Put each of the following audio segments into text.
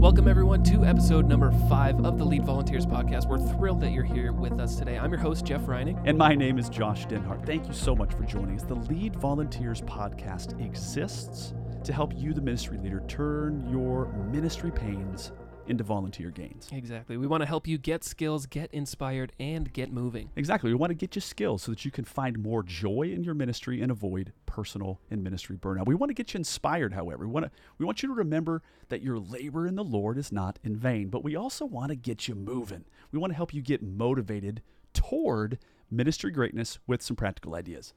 Welcome, everyone, to episode number five of the Lead Volunteers podcast. We're thrilled that you're here with us today. I'm your host, Jeff Reining. And my name is Josh Denhart. Thank you so much for joining us. The Lead Volunteers podcast exists to help you, the ministry leader, turn your ministry pains into volunteer gains. Exactly. We want to help you get skills, get inspired, and get moving. Exactly. We want to get you skills so that you can find more joy in your ministry and avoid personal and ministry burnout. We want to get you inspired, however. We want to we want you to remember that your labor in the Lord is not in vain, but we also want to get you moving. We want to help you get motivated toward ministry greatness with some practical ideas.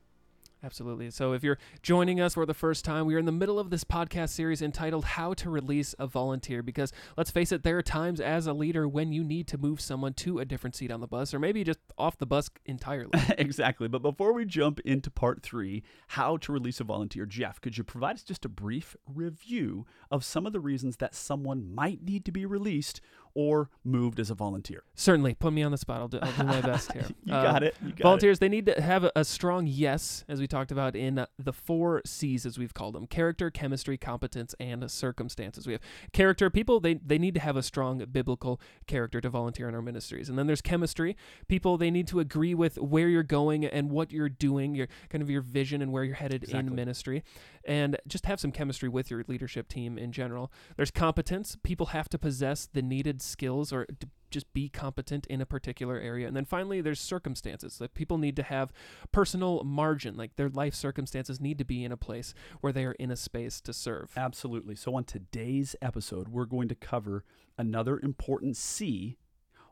Absolutely. So, if you're joining us for the first time, we are in the middle of this podcast series entitled How to Release a Volunteer. Because let's face it, there are times as a leader when you need to move someone to a different seat on the bus or maybe just off the bus entirely. exactly. But before we jump into part three, How to Release a Volunteer, Jeff, could you provide us just a brief review of some of the reasons that someone might need to be released or moved as a volunteer? Certainly. Put me on the spot. I'll do, I'll do my best here. you uh, got it. You got volunteers, it. they need to have a, a, strong yes, as we talked about in uh, the four C's, as we've called them character, chemistry, competence, and circumstances. We have character. People, they, they need to have a strong biblical character to volunteer in our ministries. And then there's chemistry. People, they need to agree with where you're going and what you're doing, your kind of your vision and where you're headed exactly. in ministry. And just have some chemistry with your leadership team in general. There's competence. People have to possess the needed skills or just be competent in a particular area. And then finally, there's circumstances that people need to have personal margin, like their life circumstances need to be in a place where they are in a space to serve. Absolutely. So, on today's episode, we're going to cover another important C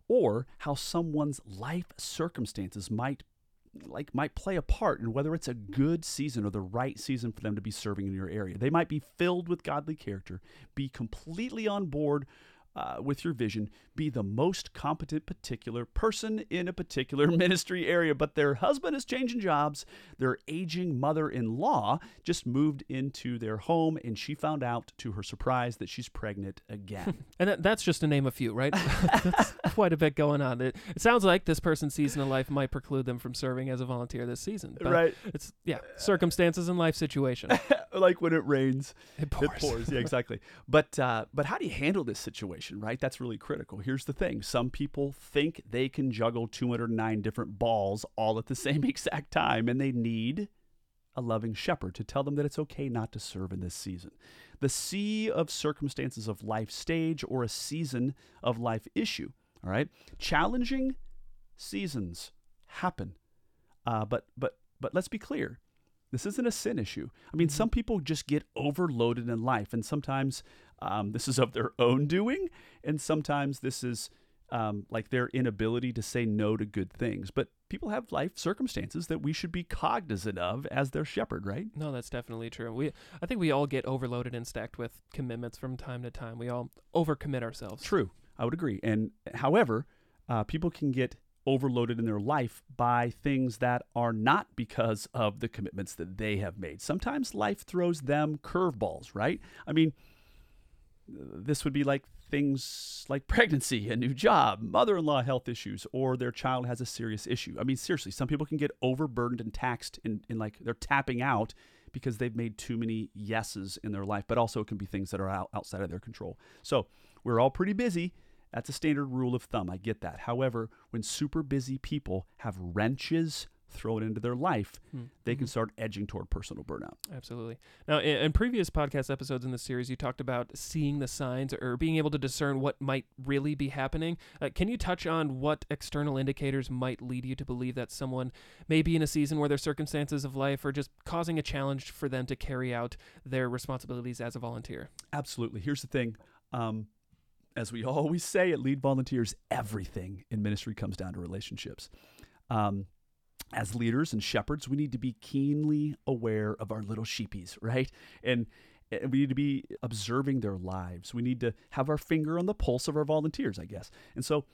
or how someone's life circumstances might like might play a part in whether it's a good season or the right season for them to be serving in your area. They might be filled with godly character, be completely on board uh, with your vision, be the most competent particular person in a particular ministry area. But their husband is changing jobs. Their aging mother in law just moved into their home, and she found out to her surprise that she's pregnant again. and that, that's just to name a few, right? that's quite a bit going on. It, it, sounds like this person's season of life might preclude them from serving as a volunteer this season. right. It's, yeah, circumstances and life situation. Like when it rains, it pours. It pours. Yeah, exactly. but, uh, but how do you handle this situation, right? That's really critical. Here's the thing some people think they can juggle 209 different balls all at the same exact time, and they need a loving shepherd to tell them that it's okay not to serve in this season. The C of circumstances of life stage or a season of life issue. All right, challenging seasons happen, uh, but but but let's be clear. This isn't a sin issue. I mean, mm-hmm. some people just get overloaded in life, and sometimes um, this is of their own doing, and sometimes this is um, like their inability to say no to good things. But people have life circumstances that we should be cognizant of as their shepherd, right? No, that's definitely true. We, I think we all get overloaded and stacked with commitments from time to time. We all overcommit ourselves. True, I would agree. And however, uh, people can get overloaded in their life by things that are not because of the commitments that they have made. Sometimes life throws them curveballs, right? I mean, this would be like things like pregnancy, a new job, mother in law health issues, or their child has a serious issue. I mean, seriously, some people can get overburdened and taxed in, in like they're tapping out because they've made too many yeses in their life, but also it can be things that are out, outside of their control. So we're all pretty busy. That's a standard rule of thumb. I get that. However, when super busy people have wrenches thrown into their life, mm-hmm. they can start edging toward personal burnout. Absolutely. Now, in, in, previous podcast episodes in this series, you talked about seeing the signs or being able to discern what might really be happening. Uh, can you touch on what external indicators might lead you to believe that someone may be in a season where their circumstances of life are just causing a challenge for them to carry out their responsibilities as a volunteer? Absolutely. Here's the thing. Um, as we always say at Lead Volunteers, everything in ministry comes down to relationships. Um, as leaders and shepherds, we need to be keenly aware of our little sheepies, right? And, and we need to be observing their lives. We need to have our finger on the pulse of our volunteers, I guess. And so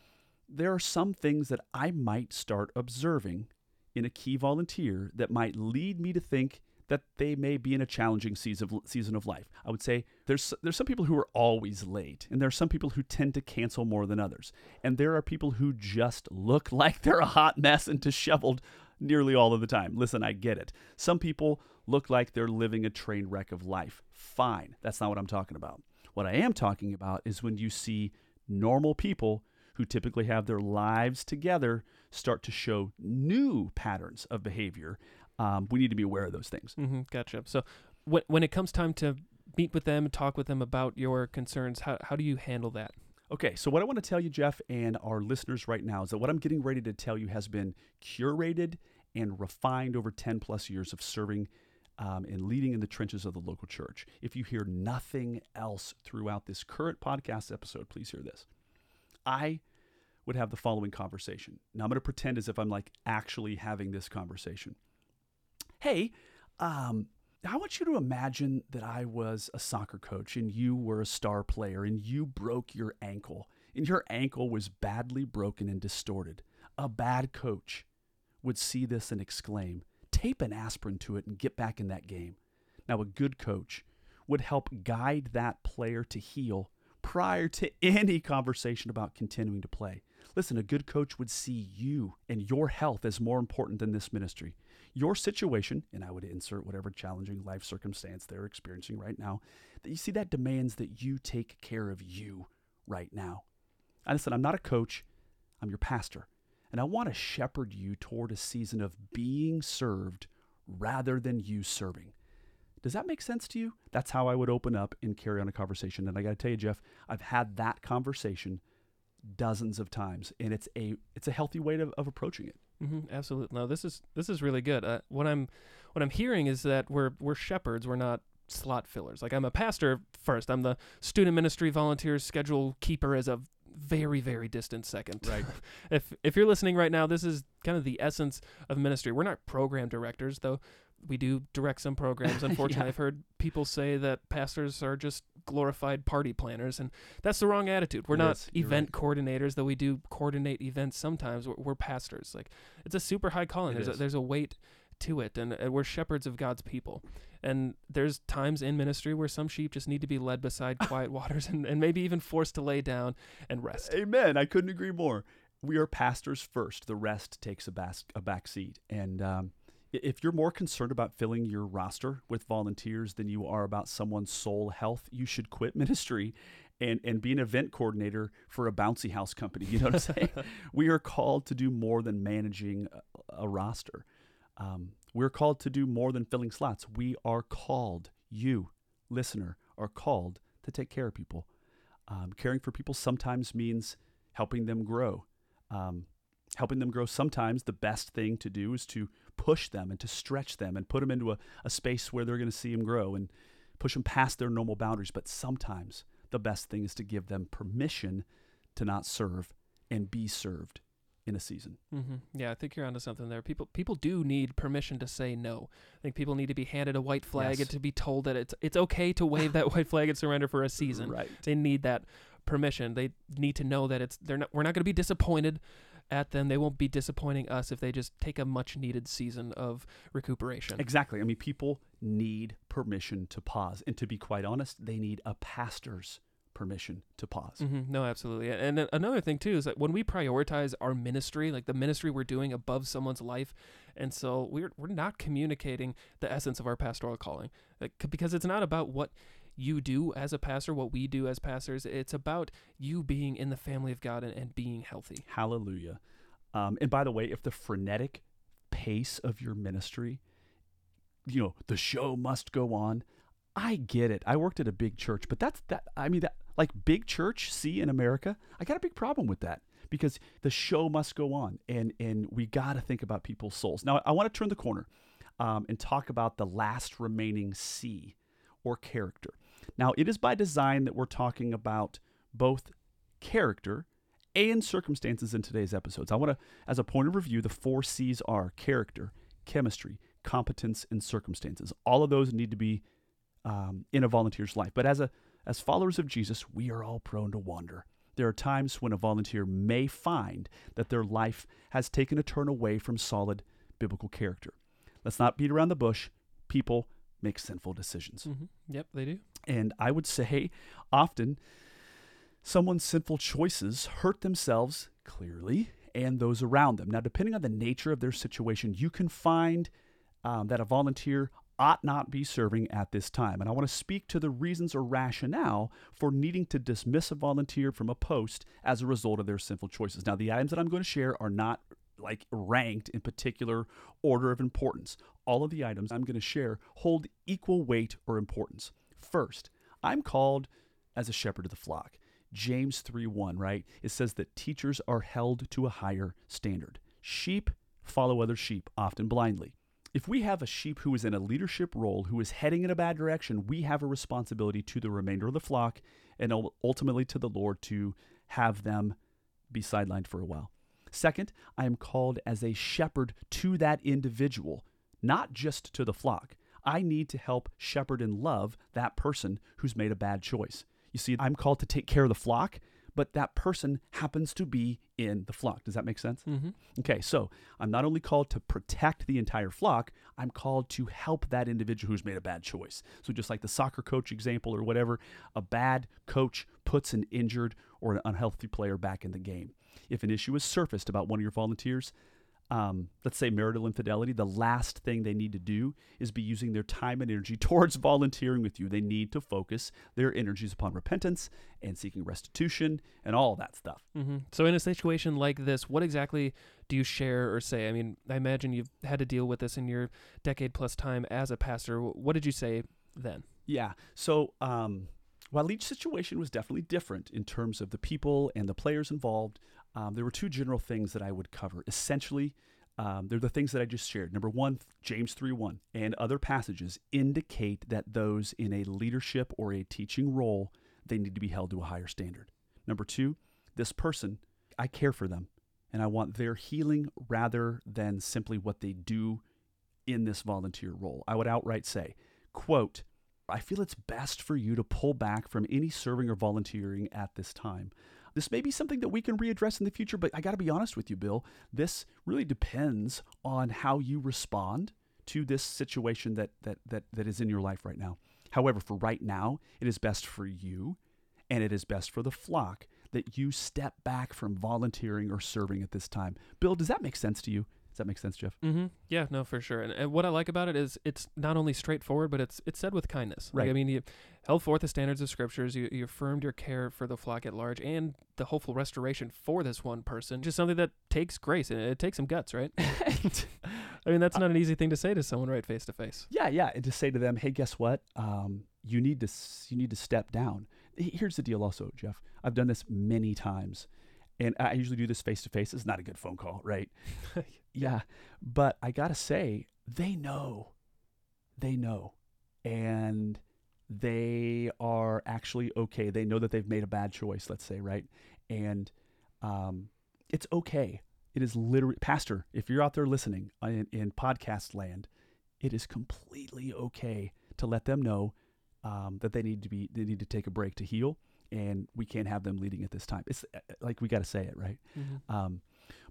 there are some things that I might start observing in a key volunteer that might lead me to think that they may be in a challenging season of, life. I would say there's there's some people who are always late, and there are some people who tend to cancel more than others, and there are people who just look like they're a hot mess and disheveled nearly all of the time. Listen, I get it. Some people look like they're living a train wreck of life. Fine, that's not what I'm talking about. What I am talking about is when you see normal people who typically have their lives together start to show new patterns of behavior. Um, we need to be aware of those things. Mm-hmm, gotcha. So when when it comes time to meet with them, talk with them about your concerns, how how do you handle that? Okay, so what I want to tell you, Jeff, and our listeners right now is that what I'm getting ready to tell you has been curated and refined over 10 plus years of serving um, and leading in the trenches of the local church. If you hear nothing else throughout this current podcast episode, please hear this. I would have the following conversation. Now I'm going to pretend as if I'm like actually having this conversation. Hey, um, I want you to imagine that I was a soccer coach and you were a star player and you broke your ankle and your ankle was badly broken and distorted. A bad coach would see this and exclaim, tape an aspirin to it and get back in that game. Now, a good coach would help guide that player to heal prior to any conversation about continuing to play. Listen, a good coach would see you and your health as more important than this ministry. Your situation, and I would insert whatever challenging life circumstance they're experiencing right now, that you see that demands that you take care of you right now. I listen, I'm not a coach, I'm your pastor, and I want to shepherd you toward a season of being served rather than you serving. Does that make sense to you? That's how I would open up and carry on a conversation. And I got to tell you, Jeff, I've had that conversation dozens of times, and it's a it's a healthy way to, of approaching it. Mm-hmm, absolutely. No, this is this is really good. Uh, what I'm what I'm hearing is that we're we're shepherds. We're not slot fillers. Like I'm a pastor first. I'm the student ministry volunteer schedule keeper as a very very distant second. Right. if if you're listening right now, this is kind of the essence of ministry. We're not program directors though. We do direct some programs. Unfortunately, Yeah. I've heard people say that pastors are just glorified party planners, and that's the wrong attitude. We're It not event coordinators, though we do coordinate events sometimes. We're, we're pastors. Like it's a super high calling. It there's a, there's a weight to it, and, and we're shepherds of God's people. And there's times in ministry where some sheep just need to be led beside quiet waters, and, and maybe even forced to lay down and rest. Amen. I couldn't agree more. We are pastors first. The rest takes a, bas- a back seat. And um, if you're more concerned about filling your roster with volunteers than you are about someone's soul health, you should quit ministry and, and be an event coordinator for a bouncy house company. You know what I'm saying? we are called to do more than managing a, a roster. Um, we're called to do more than filling slots. We are called, you, listener, are called to take care of people. Um, caring for people sometimes means helping them grow. Um, helping them grow sometimes the best thing to do is to push them and to stretch them and put them into a, a space where they're going to see them grow and push them past their normal boundaries. But sometimes the best thing is to give them permission to not serve and be served in a season. hmm Yeah, I think you're onto something there. People people do need permission to say no. I think people need to be handed a white flag Yes. and to be told that it's it's okay to wave that white flag and surrender for a season. Right. They need that permission. They need to know that it's they're not we're not going to be disappointed at them. They won't be disappointing us if they just take a much needed season of recuperation. Exactly. I mean, people need permission to pause. And to be quite honest, they need a pastor's permission to pause. hmm No, absolutely. And another thing too is that when we prioritize our ministry, like the ministry we're doing above someone's life, and so we're we're not communicating the essence of our pastoral calling, like, because it's not about what you do as a pastor, what we do as pastors. It's about you being in the family of God and, and being healthy. Hallelujah. Um, and by the way, if the frenetic pace of your ministry, you know, the show must go on. I get it. I worked at a big church, but that's that. I mean, that like big church, see in America, I got a big problem with that because the show must go on, and and we got to think about people's souls. Now, I want to turn the corner um, and talk about the last remaining C or character. Now, it is by design that we're talking about both character and circumstances in today's episodes. I want to, as a point of review, the four C's are character, chemistry, competence, and circumstances. All of those need to be um, in a volunteer's life. But as a as followers of Jesus, we are all prone to wander. There are times when a volunteer may find that their life has taken a turn away from solid biblical character. Let's not beat around the bush. People make sinful decisions. Mm-hmm. Yep, they do. And I would say often someone's sinful choices hurt themselves clearly and those around them. Now, depending on the nature of their situation, you can find um, that a volunteer ought not be serving at this time. And I want to speak to the reasons or rationale for needing to dismiss a volunteer from a post as a result of their sinful choices. Now, the items that I'm going to share are not like ranked in particular order of importance. All of the items I'm going to share hold equal weight or importance. First, I'm called as a shepherd of the flock. James 3 1, right? It says that teachers are held to a higher standard. Sheep follow other sheep, often blindly. If we have a sheep who is in a leadership role, who is heading in a bad direction, we have a responsibility to the remainder of the flock and ultimately to the Lord to have them be sidelined for a while. Second, I am called as a shepherd to that individual, not just to the flock. I need to help shepherd and love that person who's made a bad choice. You see, I'm called to take care of the flock, but that person happens to be in the flock. Does that make sense? Mm-hmm. Okay, so I'm not only called to protect the entire flock, I'm called to help that individual who's made a bad choice. So, just like the soccer coach example or whatever, a bad coach puts an injured or an unhealthy player back in the game. If an issue is surfaced about one of your volunteers, um, let's say marital infidelity, the last thing they need to do is be using their time and energy towards volunteering with you. They need to focus their energies upon repentance and seeking restitution and all that stuff. Mm-hmm. So, in a situation like this, what exactly do you share or say? I mean, I imagine you've had to deal with this in your decade plus time as a pastor. What did you say then? Yeah. So, um, while each situation was definitely different in terms of the people and the players involved, um, there were two general things that I would cover. Essentially, um, they're the things that I just shared. Number one, James 3 1 and other passages indicate that those in a leadership or a teaching role, they need to be held to a higher standard. Number two, this person, I care for them and I want their healing rather than simply what they do in this volunteer role. I would outright say, quote, I feel it's best for you to pull back from any serving or volunteering at this time. This may be something that we can readdress in the future, but I got to be honest with you, Bill. This really depends on how you respond to this situation that, that, that, that is in your life right now. However, for right now, it is best for you and it is best for the flock that you step back from volunteering or serving at this time. Bill, does that make sense to you? Does that make sense, Jeff? Mm-hmm. Yeah, no, for sure. And, and, what I like about it is it's not only straightforward, but it's it's said with kindness. Right. Like, I mean, you held forth the standards of scriptures. You, you affirmed your care for the flock at large and the hopeful restoration for this one person. Just something that takes grace and it takes some guts, right? I mean, that's not an easy thing to say to someone right face to face. Yeah, yeah, and to say to them, "Hey, guess what? Um, you need to you need to step down." Here's the deal, also, Jeff. I've done this many times and I usually do this face to face. It's not a good phone call, right? yeah. But I got to say, they know. They know. And they are actually okay. They know that they've made a bad choice, let's say, right? And um, it's okay. It is literally, Pastor, if you're out there listening in, in podcast land, it is completely okay to let them know um, that they need to be, they need to take a break to heal and we can't have them leading at this time. It's uh, uh, like we got to say it, right? Mm-hmm. Um,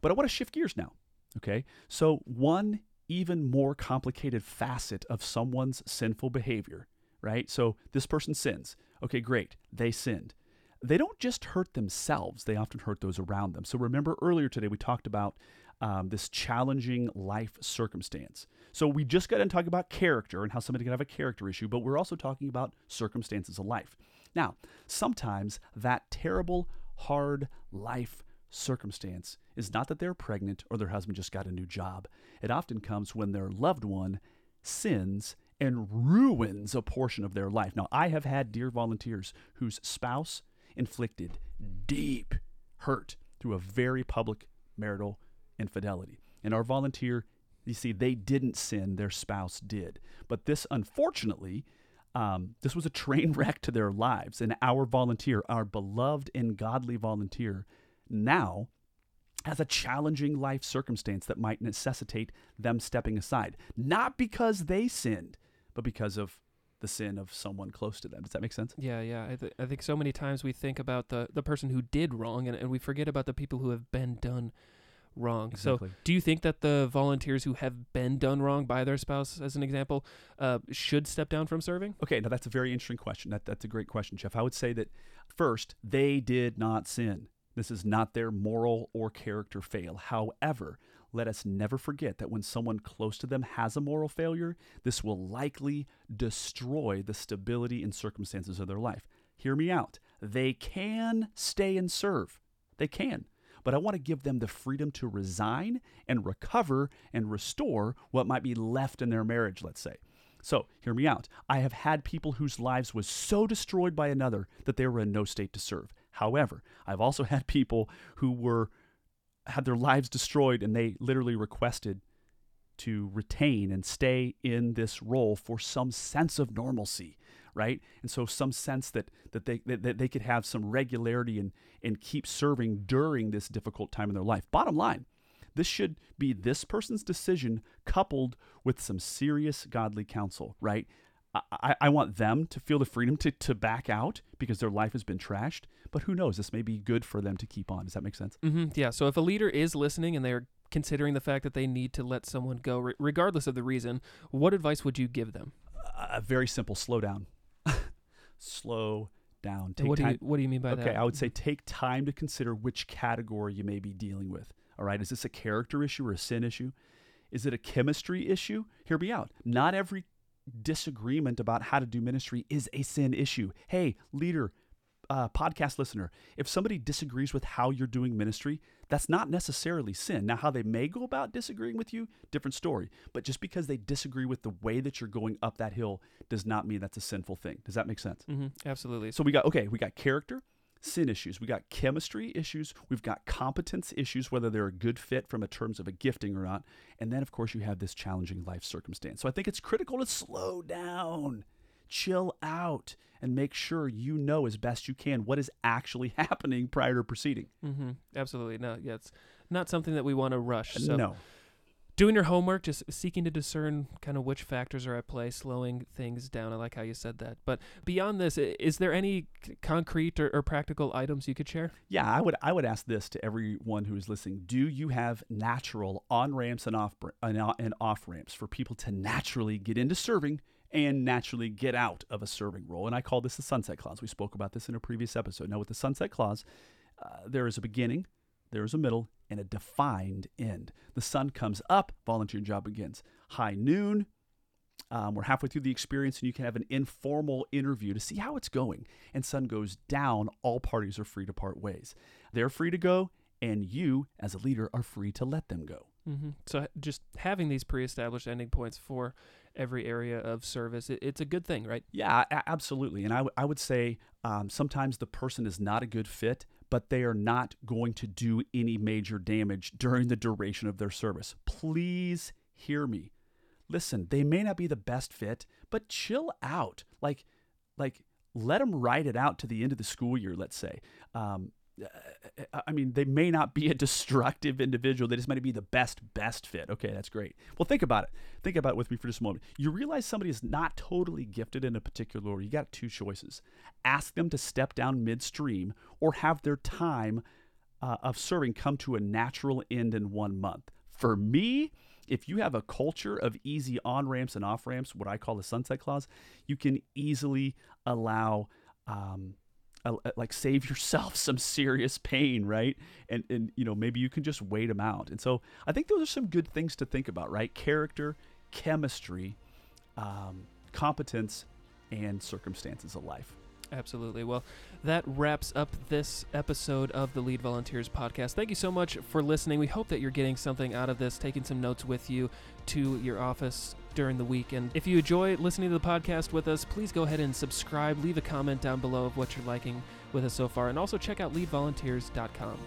but I want to shift gears now. Okay. So, one even more complicated facet of someone's sinful behavior, right? So, this person sins. Okay, great. They sinned. They don't just hurt themselves, they often hurt those around them. So, remember earlier today, we talked about um, this challenging life circumstance. So, we just got to talk about character and how somebody can have a character issue, but we're also talking about circumstances of life. Now, sometimes that terrible, hard life circumstance is not that they're pregnant or their husband just got a new job. It often comes when their loved one sins and ruins a portion of their life. Now, I have had dear volunteers whose spouse inflicted deep hurt through a very public marital infidelity. And our volunteer, you see, they didn't sin, their spouse did. But this, unfortunately, um, this was a train wreck to their lives. And our volunteer, our beloved and godly volunteer, now has a challenging life circumstance that might necessitate them stepping aside. Not because they sinned, but because of the sin of someone close to them. Does that make sense? Yeah, yeah. I, th- I think so many times we think about the, the person who did wrong and, and we forget about the people who have been done wrong. Exactly. So, do you think that the volunteers who have been done wrong by their spouse, as an example, uh, should step down from serving? Okay, now that's a very interesting question. That, that's a great question, Jeff. I would say that first, they did not sin. This is not their moral or character fail. However, let us never forget that when someone close to them has a moral failure, this will likely destroy the stability and circumstances of their life. Hear me out. They can stay and serve. They can. But I want to give them the freedom to resign and recover and restore what might be left in their marriage, let's say. So, hear me out. I have had people whose lives was so destroyed by another that they were in no state to serve. However, I've also had people who were had their lives destroyed and they literally requested to retain and stay in this role for some sense of normalcy right and so some sense that that they that, they could have some regularity and and keep serving during this difficult time in their life bottom line this should be this person's decision coupled with some serious godly counsel right I, I want them to feel the freedom to, to back out because their life has been trashed. But who knows? This may be good for them to keep on. Does that make sense? Mm-hmm. Yeah. So if a leader is listening and they're considering the fact that they need to let someone go, re- regardless of the reason, what advice would you give them? Uh, very simple. Slow down. Slow down. Take what. Do you, what do you mean by okay, that? Okay, I would say take time to consider which category you may be dealing with. All right, is this a character issue or a sin issue? Is it a chemistry issue? Hear me out. Not every disagreement about how to do ministry is a sin issue. Hey, leader, uh, podcast listener, if somebody disagrees with how you're doing ministry, that's not necessarily sin. Now, how they may go about disagreeing with you, different story. But just because they disagree with the way that you're going up that hill does not mean that's a sinful thing. Does that make sense? Mm-hmm, absolutely. So we got okay, we got character, sin issues, we got chemistry issues, we've got competence issues, whether they're a good fit from a terms of a gifting or not, and then of course you have this challenging life circumstance. So I think it's critical to slow down chill out and make sure you know as best you can what is actually happening prior to proceeding. Mm-hmm. Absolutely. No, yeah, it's not something that we want to rush. So. No. Doing your homework, just seeking to discern kind of which factors are at play, slowing things down. I like how you said that. But beyond this, is there any concrete or, or practical items you could share? Yeah, I would. I would ask this to everyone who is listening: Do you have natural on ramps and off and off ramps for people to naturally get into serving and naturally get out of a serving role. And I call this the sunset clause. We spoke about this in a previous episode. Now, with the sunset clause, uh, there is a beginning, there is a middle, and a defined end. The sun comes up, volunteer job begins. High noon, um, we're halfway through the experience, and you can have an informal interview to see how it's going. And sun goes down, all parties are free to part ways. They're free to go, and you, as a leader, are free to let them go. Mm-hmm. So just having these pre-established ending points for every area of service, it, it's a good thing, right? Yeah, a- absolutely. And I, w- I would say um, sometimes the person is not a good fit, but they are not going to do any major damage during the duration of their service. Please hear me. Listen, they may not be the best fit, but chill out. Like, like let them ride it out to the end of the school year. Let's say. Um, I mean, they may not be a destructive individual. They just might be the best, best fit. Okay, that's great. Well, think about it. Think about it with me for just a moment. You realize somebody is not totally gifted in a particular area. You got two choices ask them to step down midstream or have their time uh, of serving come to a natural end in one month. For me, if you have a culture of easy on ramps and off ramps, what I call the sunset clause, you can easily allow. Um, like save yourself some serious pain, right? And and you know maybe you can just wait them out. And so I think those are some good things to think about, right? Character, chemistry, um, competence, and circumstances of life. Absolutely. Well, that wraps up this episode of the Lead Volunteers podcast. Thank you so much for listening. We hope that you're getting something out of this, taking some notes with you to your office during the week. And if you enjoy listening to the podcast with us, please go ahead and subscribe. Leave a comment down below of what you're liking with us so far. And also check out leadvolunteers.com.